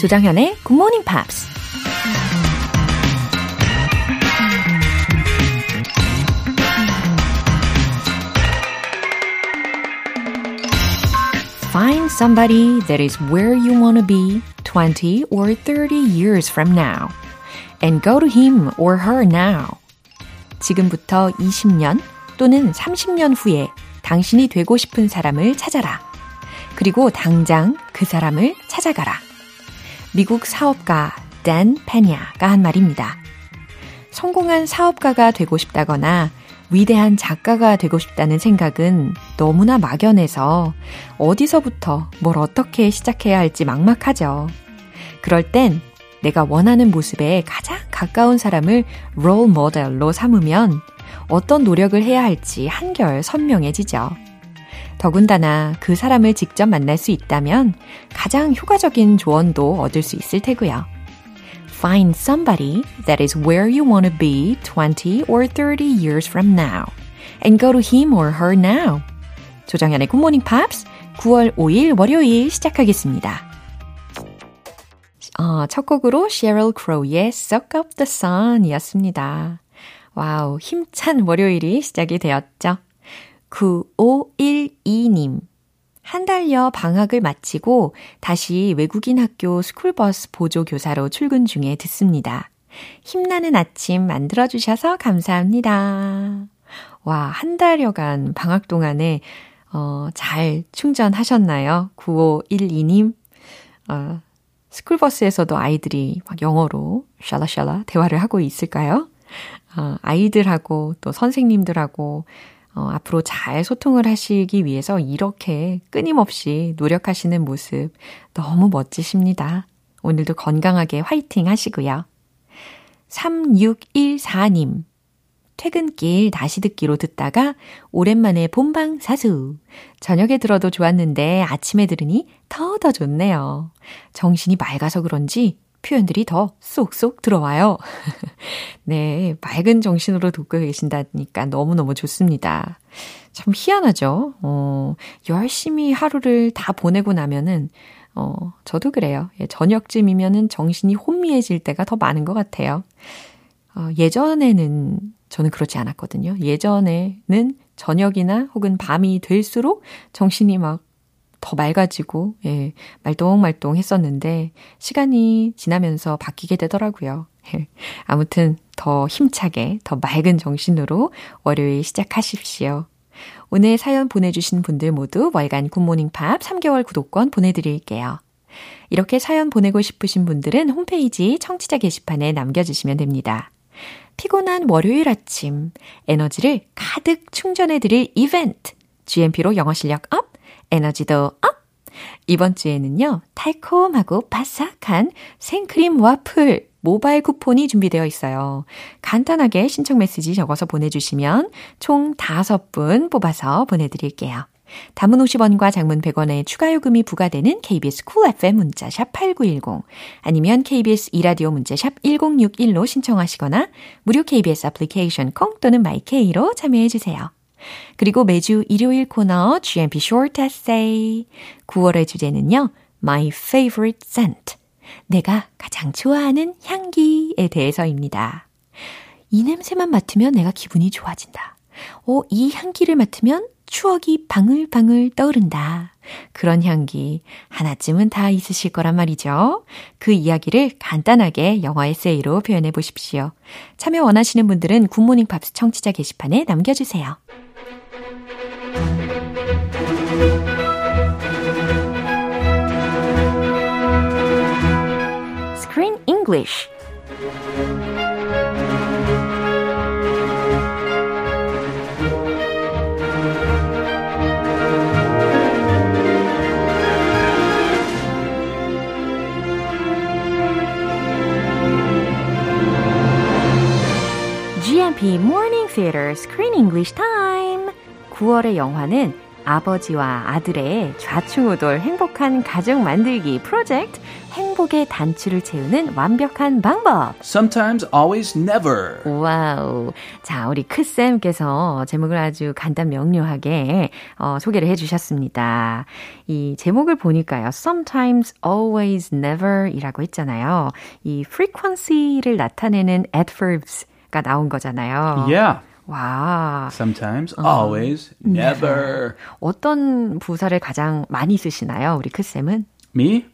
조장현의 Good Morning Pops. Find somebody that is where you want to be 20 or 30 years from now. And go to him or her now. 지금부터 20년 또는 30년 후에 당신이 되고 싶은 사람을 찾아라. 그리고 당장 그 사람을 찾아가라. 미국 사업가 댄 페냐가 한 말입니다. 성공한 사업가가 되고 싶다거나 위대한 작가가 되고 싶다는 생각은 너무나 막연해서 어디서부터 뭘 어떻게 시작해야 할지 막막하죠. 그럴 땐 내가 원하는 모습에 가장 가까운 사람을 롤 모델로 삼으면 어떤 노력을 해야 할지 한결 선명해지죠. 더군다나 그 사람을 직접 만날 수 있다면 가장 효과적인 조언도 얻을 수 있을 테고요. Find somebody that is where you want to be 20 or 30 years from now. And go to him or her now. 조정현의 Morning Pops 9월 5일 월요일 시작하겠습니다. 어, 첫 곡으로 Sheryl Crow의 Suck Up the Sun 이었습니다. Wow, 힘찬 월요일이 시작이 되었죠. 9512님. 한 달여 방학을 마치고 다시 외국인 학교 스쿨버스 보조교사로 출근 중에 듣습니다. 힘나는 아침 만들어주셔서 감사합니다. 와, 한 달여간 방학 동안에, 어, 잘 충전하셨나요? 9512님. 어, 스쿨버스에서도 아이들이 막 영어로 샬라샬라 대화를 하고 있을까요? 어, 아이들하고 또 선생님들하고 어, 앞으로 잘 소통을 하시기 위해서 이렇게 끊임없이 노력하시는 모습 너무 멋지십니다. 오늘도 건강하게 화이팅 하시고요. 3614님. 퇴근길 다시 듣기로 듣다가 오랜만에 본방 사수. 저녁에 들어도 좋았는데 아침에 들으니 더더 좋네요. 정신이 맑아서 그런지 표현들이 더 쏙쏙 들어와요. 네, 맑은 정신으로 듣고 계신다니까 너무너무 좋습니다. 참 희한하죠? 어, 열심히 하루를 다 보내고 나면은, 어, 저도 그래요. 예, 저녁쯤이면은 정신이 혼미해질 때가 더 많은 것 같아요. 어, 예전에는 저는 그렇지 않았거든요. 예전에는 저녁이나 혹은 밤이 될수록 정신이 막 더 맑아지고, 예, 말똥말똥 했었는데, 시간이 지나면서 바뀌게 되더라고요. 아무튼 더 힘차게, 더 맑은 정신으로 월요일 시작하십시오. 오늘 사연 보내주신 분들 모두 월간 굿모닝 팝스 3개월 구독권 보내드릴게요. 이렇게 사연 보내고 싶으신 분들은 홈페이지 청취자 게시판에 남겨주시면 됩니다. 피곤한 월요일 아침, 에너지를 가득 충전해드릴 이벤트, GMP로 영어 실력 up, 에너지도 up! 이번 주에는요, 달콤하고 바삭한 생크림 와플 모바일 쿠폰이 준비되어 있어요. 간단하게 신청 메시지 적어서 보내주시면 총 5분 뽑아서 보내드릴게요. 단문 50원과 장문 100원의 추가 요금이 부과되는 KBS Cool FM 문자샵 8910 아니면 KBS 2라디오 문자샵 1061로 신청하시거나 무료 KBS 애플리케이션 콩 또는 마이 K로 참여해 주세요. 그리고 매주 일요일 코너 GMP Short Essay. 9월의 주제는요. My favorite scent. 내가 가장 좋아하는 향기에 대해서입니다. 이 냄새만 맡으면 내가 기분이 좋아진다. 어, 이 향기를 맡으면 추억이 방울방울 떠오른다. 그런 향기 하나쯤은 다 있으실 거란 말이죠. 그 이야기를 간단하게 영어 에세이로 표현해 보십시오. 참여 원하시는 분들은 굿모닝 팝스 청취자 게시판에 남겨주세요. English GMP Morning Theater Screen English Time 9월의 영화는 아버지와 아들의 좌충우돌 행복한 가족 만들기 프로젝트 행복의 단추를 채우는 완벽한 방법. Sometimes, always, never. 와우. 자, 우리 크쌤께서 제목을 아주 간단 명료하게 어, 소개를 해주셨습니다. 이 제목을 보니까요. Sometimes, always, never 이라고 했잖아요. 이 frequency를 나타내는 adverbs가 나온 거잖아요. Yeah. 와. Sometimes, always, never. 어떤 부사를 가장 많이 쓰시나요, 우리 크쌤은? Me?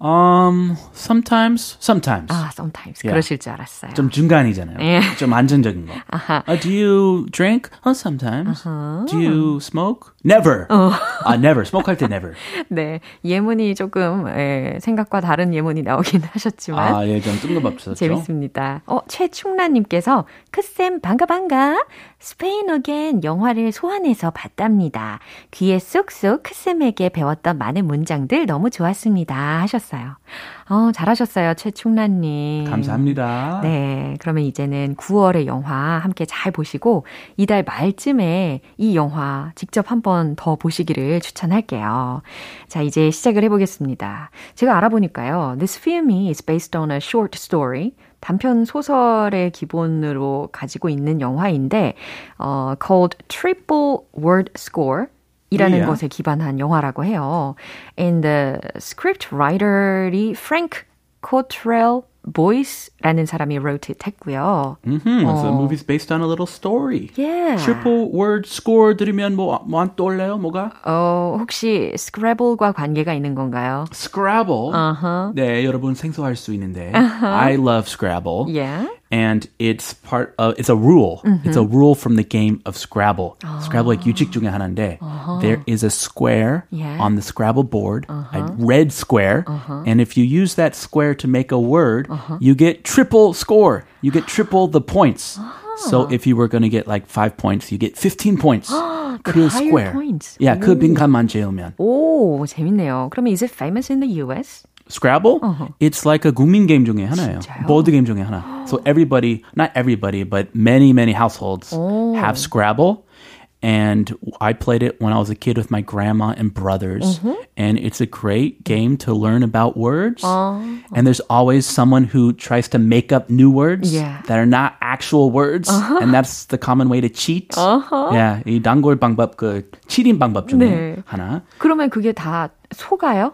Um, sometimes, sometimes. 아, sometimes. Yeah. 그러실 줄 알았어요. 좀 중간이잖아요. 예. 좀 안정적인 거. Uh, do you drink? Oh, sometimes. Do you smoke? Never. 아, never. smoke 할 때 never. 네. 예문이 조금, 예, 생각과 다른 예문이 나오긴 하셨지만. 아, 예, 좀 뜬금없었죠. 재밌습니다. 어, 최충란님께서 크쌤 반가 반가 스페인 어겐 영화를 소환해서 봤답니다. 귀에 쏙쏙 크쌤에게 배웠던 많은 문장들 너무 좋았습니다 하셨 어요. 어, 잘하셨어요 최충란님. 감사합니다. 네, 그러면 이제는 9월의 영화 함께 잘 보시고 이달 말쯤에 이 영화 직접 한번 더 보시기를 추천할게요. 자, 이제 시작을 해보겠습니다. 제가 알아보니까요. This film is based on a short story. 단편 소설의 기본으로 가지고 있는 영화인데, 어, called Triple Word Score. 이라는 Yeah. 것에 기반한 영화라고 해요. And the script writer이 Frank Cottrell Boyce라는 사람이 wrote it 했고요. Mm-hmm. So the movie's based on a little story. Yeah. Triple word score 들으면 뭐, 뭐안 떠올려요? 뭐가? 어, 혹시 Scrabble과 관계가 있는 건가요? Scrabble. Uh-huh. 네, 여러분 생소할 수 있는데. I love Scrabble. Yeah. And it's part of, it's a rule. It's a rule from the game of Scrabble. Scrabble like 규칙 중에 하나인데, there is a square Yeah. on the Scrabble board, a red square, and if you use that square to make a word, you get triple score. You get triple the points. So if you were going to get like five points, you get 15 points. 그 higher square. points. Yeah, 그 빈칸만 채우면. 오, 재밌네요. 그러면 is it famous in the US? Scrabble, it's like a 국민 게임 중에 하나예요. 진짜요? 보드 게임 중에 하나. So everybody, not everybody, but many, many households have Scrabble. And I played it when I was a kid with my grandma and brothers. And it's a great game to learn about words. And there's always someone who tries to make up new words Yeah. that are not actual words. And that's the common way to cheat. Yeah, 이 단골 방법, 그 치린 방법 중에 네. 하나. 그러면 그게 다 속아요?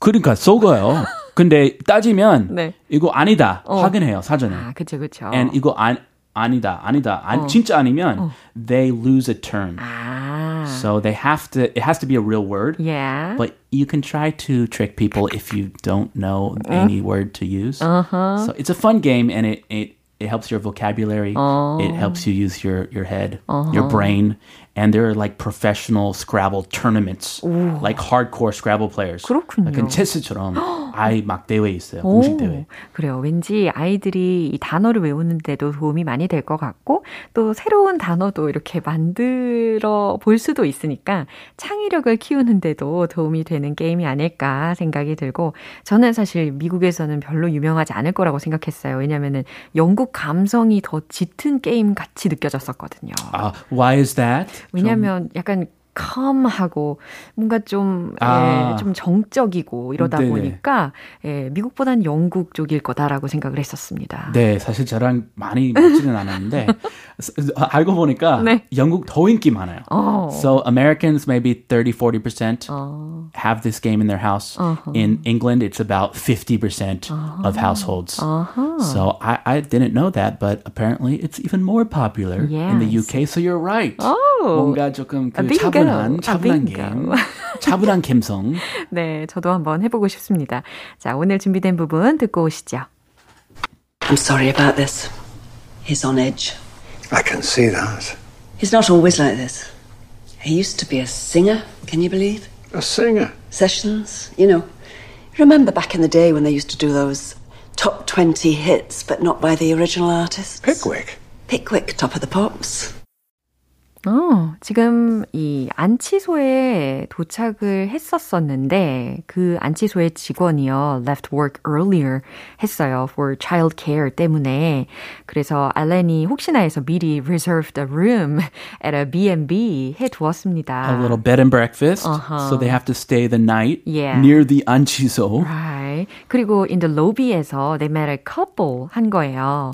그러니까 속아요. 근데 따지면 네. 이거 아니다 확인해요 사전에. 아, 그쵸, 그쵸. And 이거 안 아니다 아니다 안, 진짜 아니면 they lose a turn. 아, So they have to it has to be a real word. yeah. But you can try to trick people if you don't know any word to use. Uh-huh. So it's a fun game and it it it helps your vocabulary. It helps you use your your head, your brain. And there are like professional Scrabble tournaments, like hardcore Scrabble players. 그렇군요. 약간 체스처럼 아이 막 대회 있어요. 공식 대회. 그래요. 왠지 아이들이 이 단어를 외우는데도 도움이 많이 될 것 같고, 또 새로운 단어도 이렇게 만들어 볼 수도 있으니까 창의력을 키우는데도 도움이 되는 게임이 아닐까 생각이 들고, 저는 사실 미국에서는 별로 유명하지 않을 거라고 생각했어요. 왜냐면은 영국 감성이 더 짙은 게임 같이 느껴졌었거든요. 아, why is that? 왜냐면 약간 calm하고 뭔가 좀, 아. 예, 좀 정적이고 이러다 네네. 보니까 예, 미국보단 영국 쪽일 거다라고 생각을 했었습니다. 네, 사실 저랑 많이 맞지는 않았는데 스- 알고 보니까 네. 영국 더 인기 많아요. 어. So Americans maybe 30, 40% 어. have this game in their house. In England, it's about 50% of households. So I, I didn't know that, but apparently it's even more popular in the Yes. UK. So you're right. Oh. 뭔가 조금 그 아, bingo. 차분한 아, 차분한. 게임, 차분한 감성. 네, 저도 한번 해보고 싶습니다. 자, 오늘 준비된 부분 듣고 오시죠. I'm sorry about this. He's on edge. I can see that. He's not always like this. He used to be a singer, can you believe? A singer. Sessions, you know. Remember back in the day when they used to do those top 20 hits, but not by the original artists? Pickwick. Pickwick, top of the pops. 어, 지금 이 안치소에 도착을 했었었는데 그 안치소의 직원이요 left work earlier 했어요 for child care 때문에 그래서 알렌이 혹시나 해서 미리 reserved a room at a B&B 해 두었습니다. A little bed and breakfast, Uh-huh. so they have to stay the night Yeah. near the anchiso. Right. 그리고 in the lobby에서 they met a couple 한 거예요.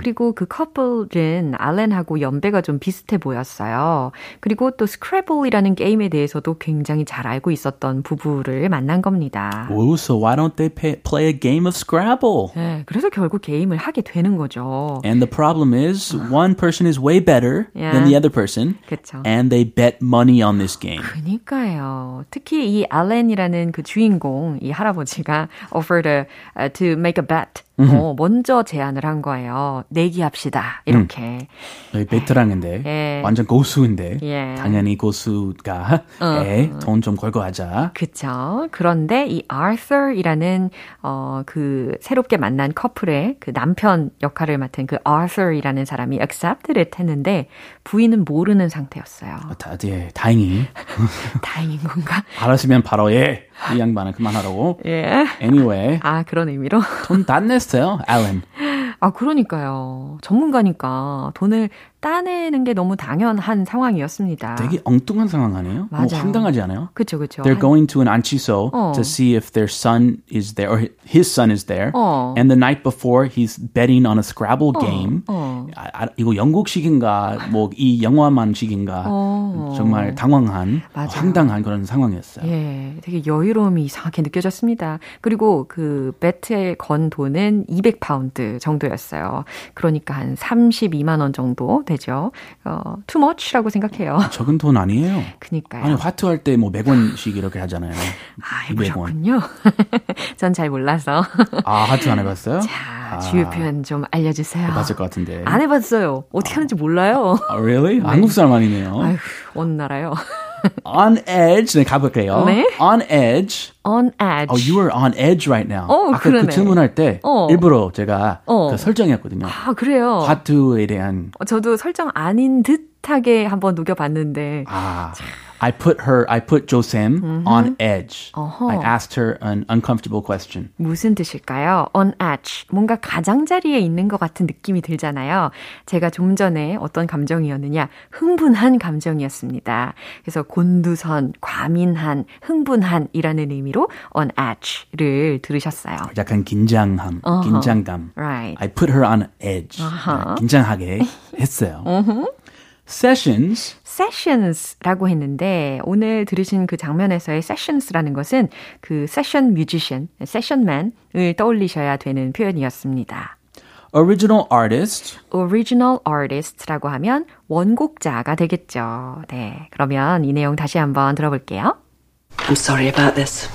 그리고 그 커플은 알렌하고 연배가 좀 비슷해 보였 어요. 그리고 또 스크래블이라는 게임에 대해서도 굉장히 잘 알고 있었던 부부를 만난 겁니다. Ooh, so why don't they pay, play a game of Scrabble? 네, 그래서 결국 게임을 하게 되는 거죠. And the problem is, one person is way better Yeah. than the other person, 그쵸. and they bet money on this game. 그니까요. 특히 이 알렌이라는 그 주인공, 이 할아버지가 offered a, uh, to make a bet. 어, 먼저 제안을 한 거예요. 내기합시다. 이렇게. 여기 베테랑인데 예. 완전 고수인데 예. 당연히 고수가 돈좀 걸고 하자. 그쵸. 그런데 이 Arthur이라는, 어, 그, 새롭게 만난 커플의 그 남편 역할을 맡은 그 Arthur이라는 사람이 accepted it 했는데 부인은 모르는 상태였어요. 다, 예, 다행히 다행인 건가? 알았으면 바로 예, 이 양반은 그만하라고. 예. Anyway, 아, 그런 의미로? 돈 다 냈어요, 앨런. 아, 그러니까요. 전문가니까 돈을 따내는 게 너무 당연한 상황이었습니다. 되게 엉뚱한 상황 아니에요? 뭐 맞아요. 황당하지 않아요? 그쵸, 그쵸. They're 한- going to an anchiso 어. to see if their son is there, or his son is there. 어. And the night before, he's betting on a Scrabble game. 어. 아, 아, 이거 영국식인가, 뭐 이 영화만식인가, 어. 정말 당황한, 맞아요. 황당한 그런 상황이었어요. 예, 되게 여유로움이 이상하게 느껴졌습니다. 그리고 그 배트에 건 돈은 200파운드 정도였어요. 그러니까 한 32만 원 정도 되죠. 어, too much라고 생각해요. 적은 돈 아니에요. 그니까요. 아니 화투 할 때 뭐 100원씩 이렇게 하잖아요. 아, 200원. 해보셨군요. 전잘 몰라서. 아 화투 안 해봤어요? 자, 주요 표현 좀 알려주세요. 맞을 것 같은데. 안 해봤어요. 어떻게 하는지 몰라요. 아, really? 한국 사람 아니네요. 아휴, 어느 나라요? On edge. 네, 가볼게요. 네. On edge. On edge. Oh, you are on edge right now. 어, 아까 그 그러네. 질문할 때 어. 일부러 제가 어. 그 설정했거든요. 아, 그래요. 화투에 대한 어, 저도 설정 아닌 듯하게 한번 녹여봤는데. 아, I put her, I put Josem on edge. 어허. I asked her an uncomfortable question. 무슨 뜻일까요? on edge. 뭔가 가장자리에 있는 것 같은 느낌이 들잖아요. 제가 좀 전에 어떤 감정이었느냐? 흥분한 감정이었습니다. 그래서 곤두선, 과민한, 흥분한이라는 의미로 on edge를 들으셨어요. 약간 긴장함, 어허. 긴장감. Right. I put her on edge. 아하. 네, 긴장하게 했어요. Sessions. sessions라고 했는데 오늘 들으신 그 장면에서의 sessions라는 것은 그 session musician, sessionman을 떠올리셔야 되는 표현이었습니다. Original artist. original artist라고 하면 원곡자가 되겠죠. 네. 그러면 이 내용 다시 한번 들어볼게요. I'm sorry about this.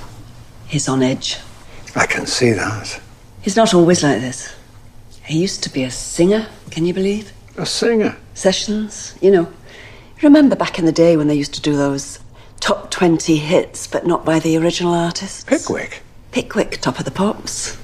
He's on edge. I can see that. He's not always like this. He used to be a singer, can you believe? A singer. Sessions, you know. Remember back in the day when they used to do those top 20 hits, but not by the original artists? Pickwick. Pickwick, top of the pops.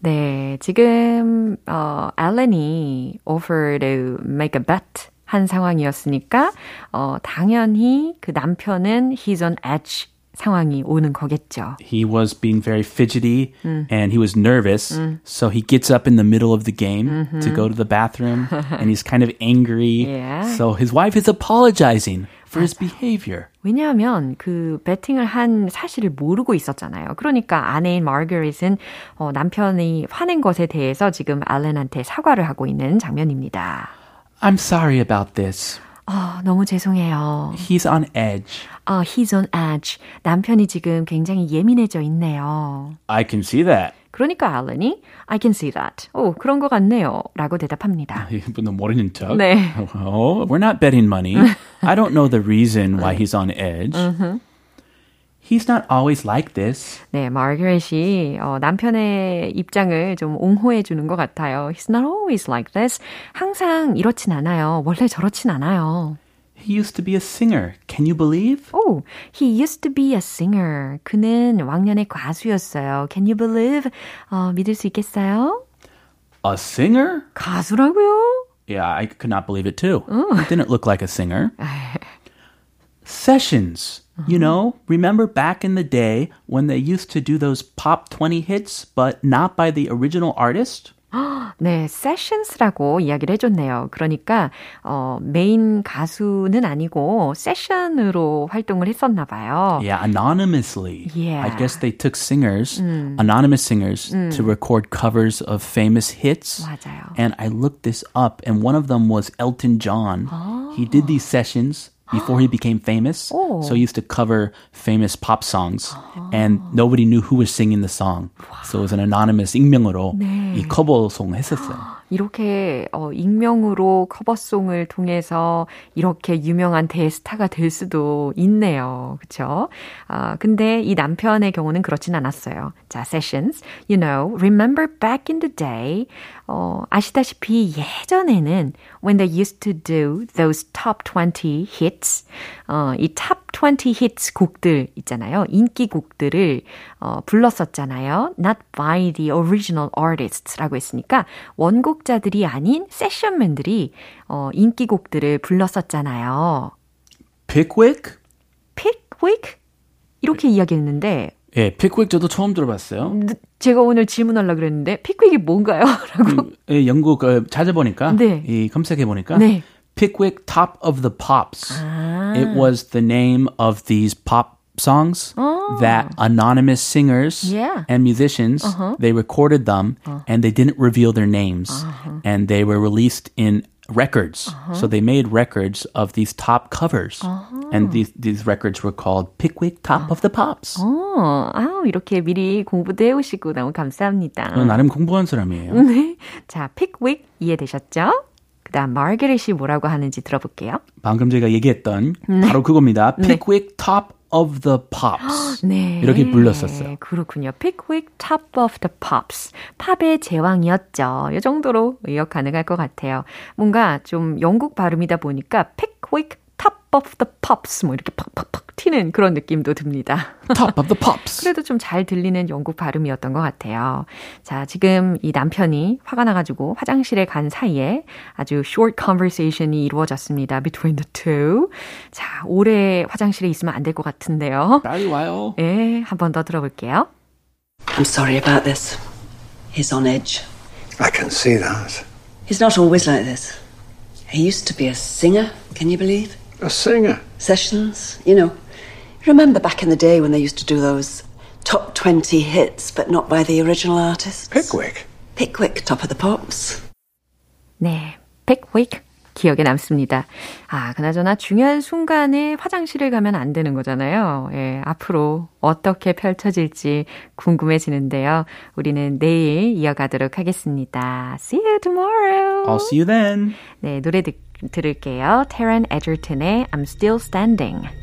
네. 지금, 어, 앨런이 offer to make a bet 한 상황이었으니까, 어, 당연히 그 남편은 he's on edge 상황이 오는 거겠죠. He was being very fidgety and he was nervous. So he gets up in the middle of the game to go to the bathroom and he's kind of angry. Yeah. So his wife is apologizing for his behavior. 왜냐하면 그 배팅을 한 사실을 모르고 있었잖아요. 그러니까 아내인 마거릿은 어, 남편이 화낸 것에 대해서 지금 알렌한테 사과를 하고 있는 장면입니다. I'm sorry about this. 아, 너무 죄송해요. He's on edge. 아, he's on edge. 남편이 지금 굉장히 예민해져 있네요. I can see that. 그러니까 알렌이 I can see that. 오, 그런 것 같네요. 라고 대답합니다. 이분도 모르는 척. 네. Oh, we're not betting money. I don't know the reason why he's on edge. He's not always like this. 네, 마거릿이 어, 남편의 입장을 좀 옹호해 주는 것 같아요. He's not always like this. 항상 이렇진 않아요. 원래 저렇진 않아요. He used to be a singer. Can you believe? Oh, he used to be a singer. 그는 왕년의 가수였어요. Can you believe? 어, 믿을 수 있겠어요? A singer? 가수라고요? Yeah, I could not believe it too. It didn't look like a singer. Sessions. You know, remember back in the day when they used to do those pop 20 hits, but not by the original artist? 네, sessions라고 이야기를 해줬네요. 그러니까 어, 메인 가수는 아니고 세션으로 활동을 했었나 봐요. Yeah, anonymously. Yeah. I guess they took singers, anonymous singers, to record covers of famous hits. 맞아요. And I looked this up, and one of them was Elton John. He did these sessions before he became famous. Oh. So he used to cover famous pop songs, and nobody knew who was singing the song. So it was an anonymous 익명으로 이 커버송 했었어요. 이렇게 어, 익명으로 커버송을 통해서 이렇게 유명한 대스타가 될 수도 있네요. 그렇죠? 아, 근데 이 남편의 경우는 그렇진 않았어요. 자, sessions. You know, remember back in the day. 어, 아시다시피 예전에는 when they used to do those top 20 hits. 어, 이 top 20 hits 곡들 있잖아요. 인기 곡들을 어, 불렀었잖아요. Not by the original artists라고 했으니까 원곡 자들이 아닌 세션맨들이 어, 인기곡들을 불렀었잖아요. Pickwick? Pickwick 이렇게 이야기했는데 예, Pickwick 저도 처음 들어봤어요. 제가 오늘 질문하려고 그랬는데 픽윅이 뭔가요? 라고. 예, 영국 어, 찾아보니까 네. 이 검색해 보니까 네. Pickwick Top of the Pops. 아. It was the name of these pop songs that anonymous singers Yeah. and musicians they recorded them and they didn't reveal their names and they were released in records. So they made records of these top covers. And these these records were called Pickwick Top of the Pops. 어, 아우, 이렇게 미리 공부도 해오시고 너무 감사합니다. 저는 나름 공부한 사람이에요. 네. 자, 픽윅 이해되셨죠? 그 다음, 마르게릿이 뭐라고 하는지 들어볼게요. 방금 제가 얘기했던 바로 그겁니다. Pickwick Top of the Pops. 네. 이렇게 불렀었어요. 그렇군요. Pickwick Top of the Pops. 팝의 제왕이었죠. 이 정도로 의역 가능할 것 같아요. 뭔가 좀 영국 발음이다 보니까 Pickwick Top of the Pops 뭐 이렇게 팍팍팍 튀는 그런 느낌도 듭니다. Top of the Pops. 그래도 좀 잘 들리는 영국 발음이었던 것 같아요. 자, 지금 이 남편이 화가 나가지고 화장실에 간 사이에 아주 short conversation이 이루어졌습니다. Between the two. 자, 오래 화장실에 있으면 안 될 것 같은데요. 빨리 와요. 예, 한 번 더 들어볼게요. I'm sorry about this. He's on edge. I can see that. He's not always like this. He used to be a singer, can you believe? A singer. Sessions, you know. Remember back in the day when they used to do those top 20 hits, but not by the original artists? Pickwick. Pickwick, top of the pops. 네, Pickwick 기억에 남습니다. 아, 그나저나 중요한 순간에 화장실을 가면 안 되는 거잖아요. 예, 앞으로 어떻게 펼쳐질지 궁금해지는데요. 우리는 내일 이어가도록 하겠습니다. See you tomorrow. I'll see you then. 네, 노래 듣, 들을게요. Taron Egerton의 I'm Still Standing.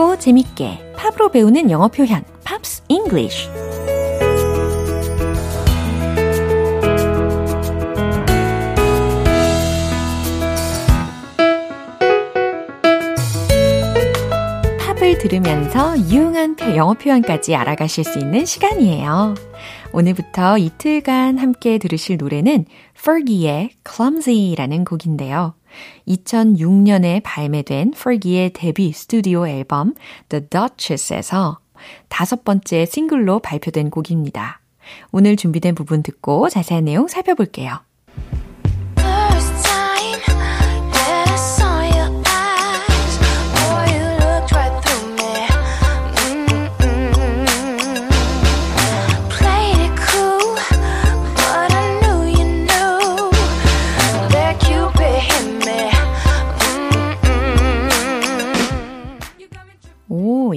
쉽고 재밌게 팝으로 배우는 영어 표현 Pops English 팝을 들으면서 유용한 표- 영어 표현까지 알아가실 수 있는 시간이에요. 오늘부터 이틀간 함께 들으실 노래는 Fergie의 Clumsy라는 곡인데요. 2006년에 발매된 Fergie의 데뷔 스튜디오 앨범 The Duchess에서 다섯 번째 싱글로 발표된 곡입니다. 오늘 준비된 부분 듣고 자세한 내용 살펴볼게요.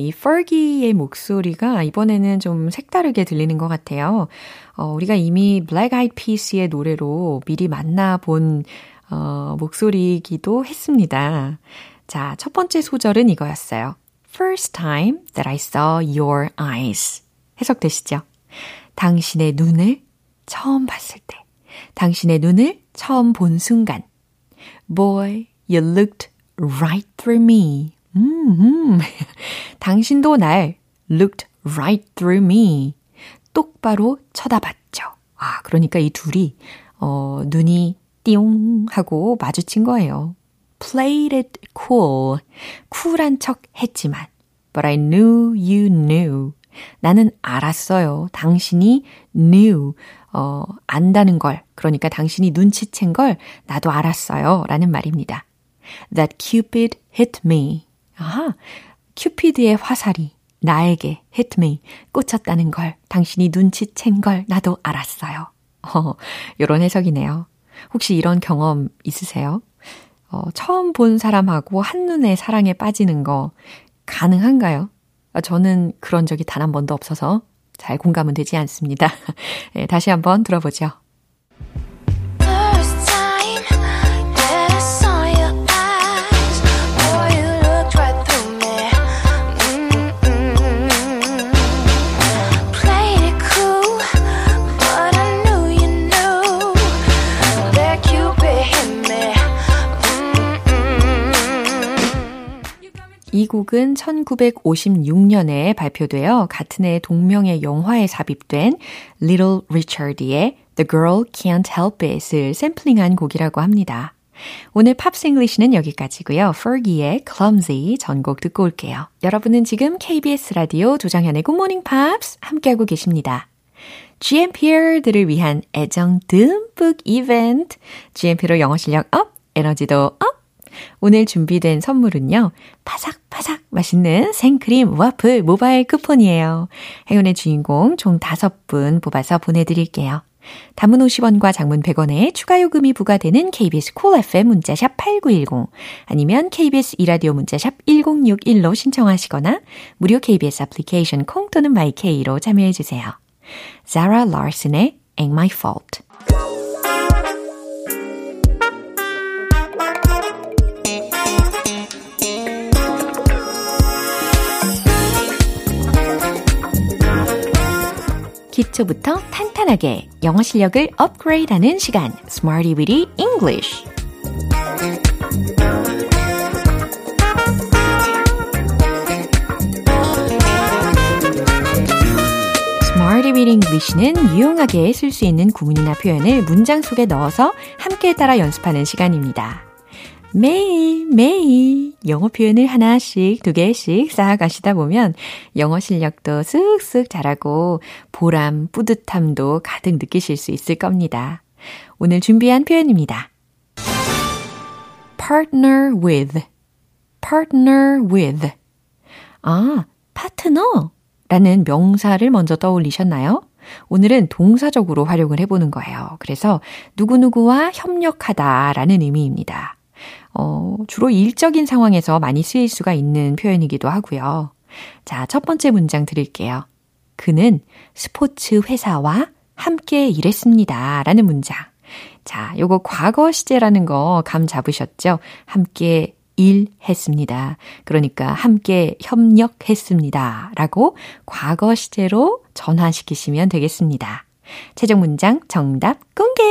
Fergie의 목소리가 이번에는 좀 색다르게 들리는 것 같아요. 어, 우리가 이미 Black Eyed Peas의 노래로 미리 만나본 어, 목소리이기도 했습니다. 자, 첫 번째 소절은 이거였어요. First time that I saw your eyes. 해석되시죠? 당신의 눈을 처음 봤을 때, 당신의 눈을 처음 본 순간. Boy, you looked right through me. 음, 음. 당신도 날 looked right through me. 똑바로 쳐다봤죠. 아, 그러니까 이 둘이, 어, 눈이 띠용 하고 마주친 거예요. Played it cool. 쿨한 척 했지만. But I knew you knew. 나는 알았어요. 당신이 knew. 어, 안다는 걸. 그러니까 당신이 눈치챈 걸 나도 알았어요. 라는 말입니다. That Cupid hit me. 아하. 큐피드의 화살이 나에게 me. 꽂혔다는 걸. 당신이 눈치챈 걸 나도 알았어요. 어, 요런 해석이네요. 혹시 이런 경험 있으세요? 어, 처음 본 사람하고 한눈에 사랑에 빠지는 거 가능한가요? 어, 저는 그런 적이 단 한 번도 없어서 잘 공감은 되지 않습니다. 네, 다시 한번 들어보죠. 이 곡은 1956년에 발표되어 같은 해 동명의 영화에 삽입된 Little Richard의 The Girl Can't Help It을 샘플링한 곡이라고 합니다. 오늘 Pops English는 여기까지고요. Fergie의 Clumsy 전곡 듣고 올게요. 여러분은 지금 KBS 라디오 조정현의 Good Morning Pops 함께하고 계십니다. GMPer들을 위한 애정 듬뿍 이벤트. GMP로 영어 실력 up, 에너지도 up. 오늘 준비된 선물은요. 바삭바삭 맛있는 생크림 와플 모바일 쿠폰이에요. 행운의 주인공 총 5분 뽑아서 보내드릴게요. 단문 50원과 장문 100원에 추가 요금이 부과되는 KBS 콜 cool FM 문자샵 8910 아니면 KBS 이라디오 문자샵 1061로 신청하시거나 무료 KBS 애플리케이션 콩 또는 마이케이로 참여해 주세요. Zara Larson의 Ain't My Fault 기초부터 탄탄하게 영어 실력을 업그레이드하는 시간 Smarty Weedy English Smarty English는 유용하게 쓸 수 있는 구문이나 표현을 문장 속에 넣어서 함께 따라 연습하는 시간입니다. 매일, 매일 영어 표현을 하나씩, 두 개씩 쌓아가시다 보면 영어 실력도 쓱쓱 자라고 보람, 뿌듯함도 가득 느끼실 수 있을 겁니다. 오늘 준비한 표현입니다. partner with, partner with. 아, 파트너 라는 명사를 먼저 떠올리셨나요? 오늘은 동사적으로 활용을 해보는 거예요. 그래서 누구누구와 협력하다 라는 의미입니다. 어, 주로 일적인 상황에서 많이 쓰일 수가 있는 표현이기도 하고요. 자, 첫 번째 문장 드릴게요. 그는 스포츠 회사와 함께 일했습니다. 라는 문장. 자, 요거 과거 시제라는 거 감 잡으셨죠? 함께 일했습니다. 그러니까 함께 협력했습니다. 라고 과거 시제로 전환시키시면 되겠습니다. 최종 문장 정답 공개!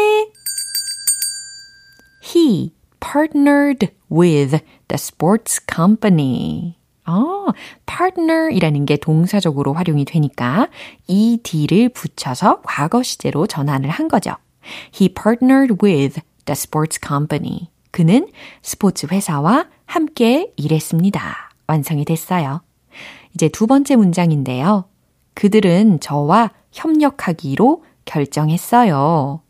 He partnered with the sports company. 아, partner이라는 게 동사적으로 활용이 되니까 ed를 붙여서 과거 시제로 전환을 한 거죠. He partnered with the sports company. 그는 스포츠 회사와 함께 일했습니다. 완성이 됐어요. 이제 두 번째 문장인데요. 그들은 저와 협력하기로 결정했어요.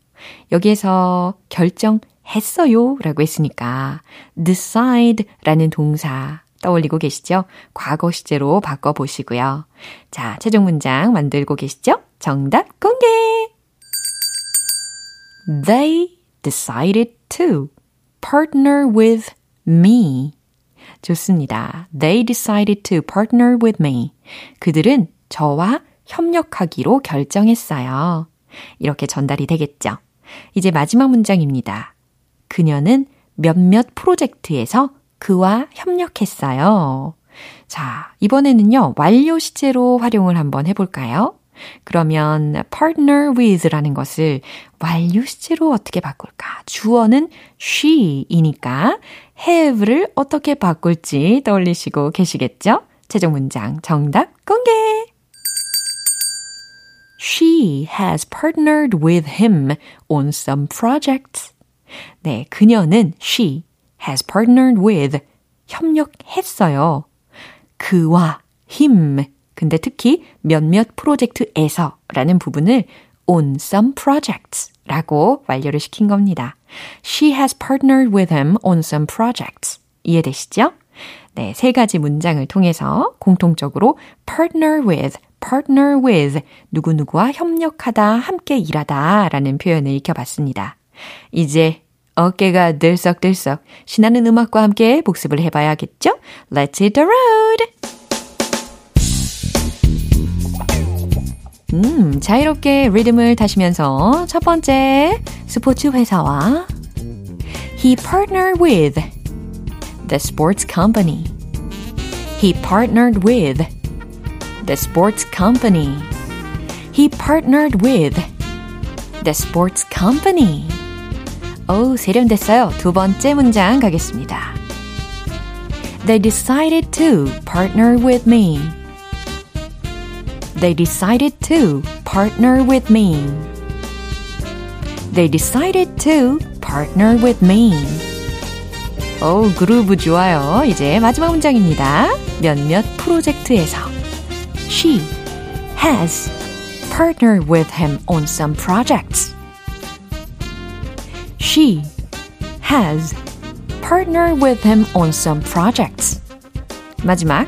여기에서 결정했어요 라고 했으니까 decide 라는 동사 떠올리고 계시죠? 과거 시제로 바꿔보시고요. 자, 최종 문장 만들고 계시죠? 정답 공개! They decided to partner with me. 좋습니다. They decided to partner with me. 그들은 저와 협력하기로 결정했어요. 이렇게 전달이 되겠죠. 이제 마지막 문장입니다. 그녀는 몇몇 프로젝트에서 그와 협력했어요. 자, 이번에는요, 완료 시제로 활용을 한번 해볼까요? 그러면 partner with라는 것을 완료 시제로 어떻게 바꿀까? 주어는 she이니까 have를 어떻게 바꿀지 떠올리시고 계시겠죠? 최종 문장 정답 공개! She has partnered with him on some projects. 네, 그녀는 she has partnered with 협력했어요. 그와 him 근데 특히 몇몇 프로젝트에서 라는 부분을 on some projects 라고 완료를 시킨 겁니다. She has partnered with him on some projects. 이해되시죠? 네, 세 가지 문장을 통해서 공통적으로 partner with, partner with, 누구누구와 협력하다, 함께 일하다 라는 표현을 익혀봤습니다. 이제 어깨가 들썩들썩 신나는 음악과 함께 복습을 해봐야겠죠? Let's hit the road! 음, 자유롭게 리듬을 타시면서 첫 번째 스포츠 회사와 He partnered with the sports company. He partnered with the sports company. He partnered with the sports company. 어우, 세련됐어요. 두 번째 문장 가겠습니다. They decided to partner with me. They decided to partner with me. They decided to partner with me. 오, 그루브 좋아요. 이제 마지막 문장입니다. 몇몇 프로젝트에서 She has partnered with him on some projects. She has partnered with him on some projects. 마지막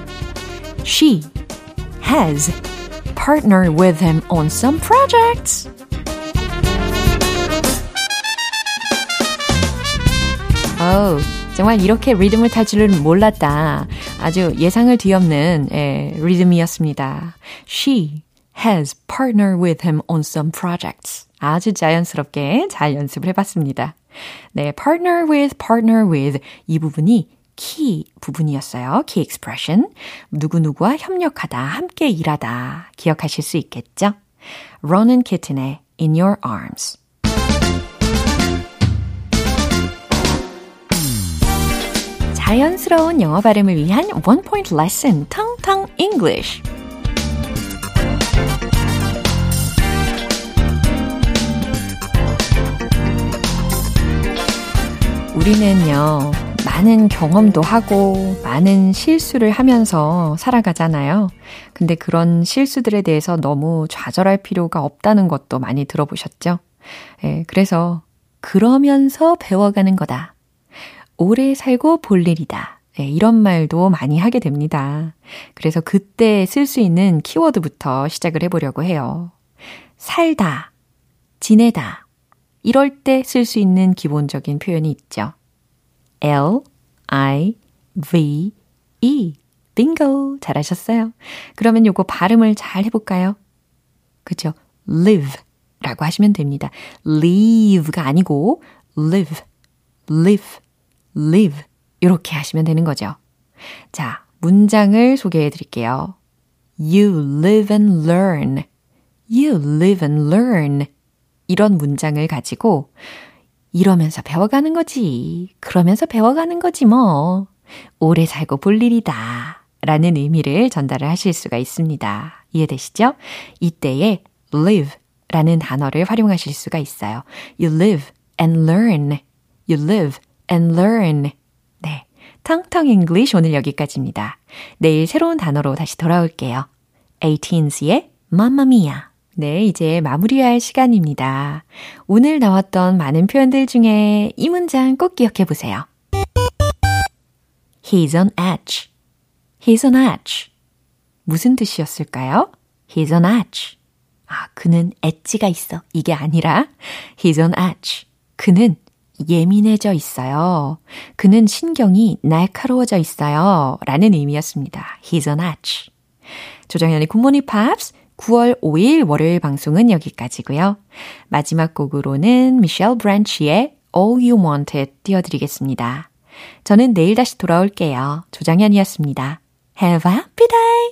She has partnered with him on some projects. 어우, 정말 이렇게 리듬을 탈 줄은 몰랐다. 아주 예상을 뒤엎는 예, 리듬이었습니다. She has partnered with him on some projects. 아주 자연스럽게 잘 연습을 해봤습니다. 네, partner with, partner with 이 부분이 key 부분이었어요. key expression. 누구누구와 협력하다, 함께 일하다 기억하실 수 있겠죠? Ronan Kitten의 In Your Arms. 자연스러운 영어 발음을 위한 One Point Lesson, 텅텅 English. 우리는요, 많은 경험도 하고, 많은 실수를 하면서 살아가잖아요. 근데 그런 실수들에 대해서 너무 좌절할 필요가 없다는 것도 많이 들어보셨죠? 예, 그래서, 그러면서 배워가는 거다. 오래 살고 볼 일이다. 예, 이런 말도 많이 하게 됩니다. 그래서 그때 쓸 수 있는 키워드부터 시작을 해보려고 해요. 살다, 지내다, 이럴 때 쓸 수 있는 기본적인 표현이 있죠. L, I, V, E. 빙고! 잘하셨어요. 그러면 요거 발음을 잘 해볼까요? 그죠? live 라고 하시면 됩니다. leave가 아니고 live, live, live 이렇게 하시면 되는 거죠. 자, 문장을 소개해 드릴게요. You live and learn. You live and learn. 이런 문장을 가지고 이러면서 배워가는 거지. 그러면서 배워가는 거지 뭐. 오래 살고 볼 일이다. 라는 의미를 전달을 하실 수가 있습니다. 이해되시죠? 이때에 live 라는 단어를 활용하실 수가 있어요. You live and learn. You live and learn. 네. 텅텅 English 오늘 여기까지입니다. 내일 새로운 단어로 다시 돌아올게요. 18s의 Mamma Mia. 네, 이제 마무리할 시간입니다. 오늘 나왔던 많은 표현들 중에 이 문장 꼭 기억해 보세요. He's on edge. He's on edge. 무슨 뜻이었을까요? He's on edge. 아, 그는 엣지가 있어. 이게 아니라 He's on edge. 그는 예민해져 있어요. 그는 신경이 날카로워져 있어요. 라는 의미였습니다. He's a notch. 조정현의 굿모닝 팝스 9월 5일 월요일 방송은 여기까지고요. 마지막 곡으로는 미셸 브란치의 All You Wanted 띄워드리겠습니다. 저는 내일 다시 돌아올게요. 조정현이었습니다. Have a happy day!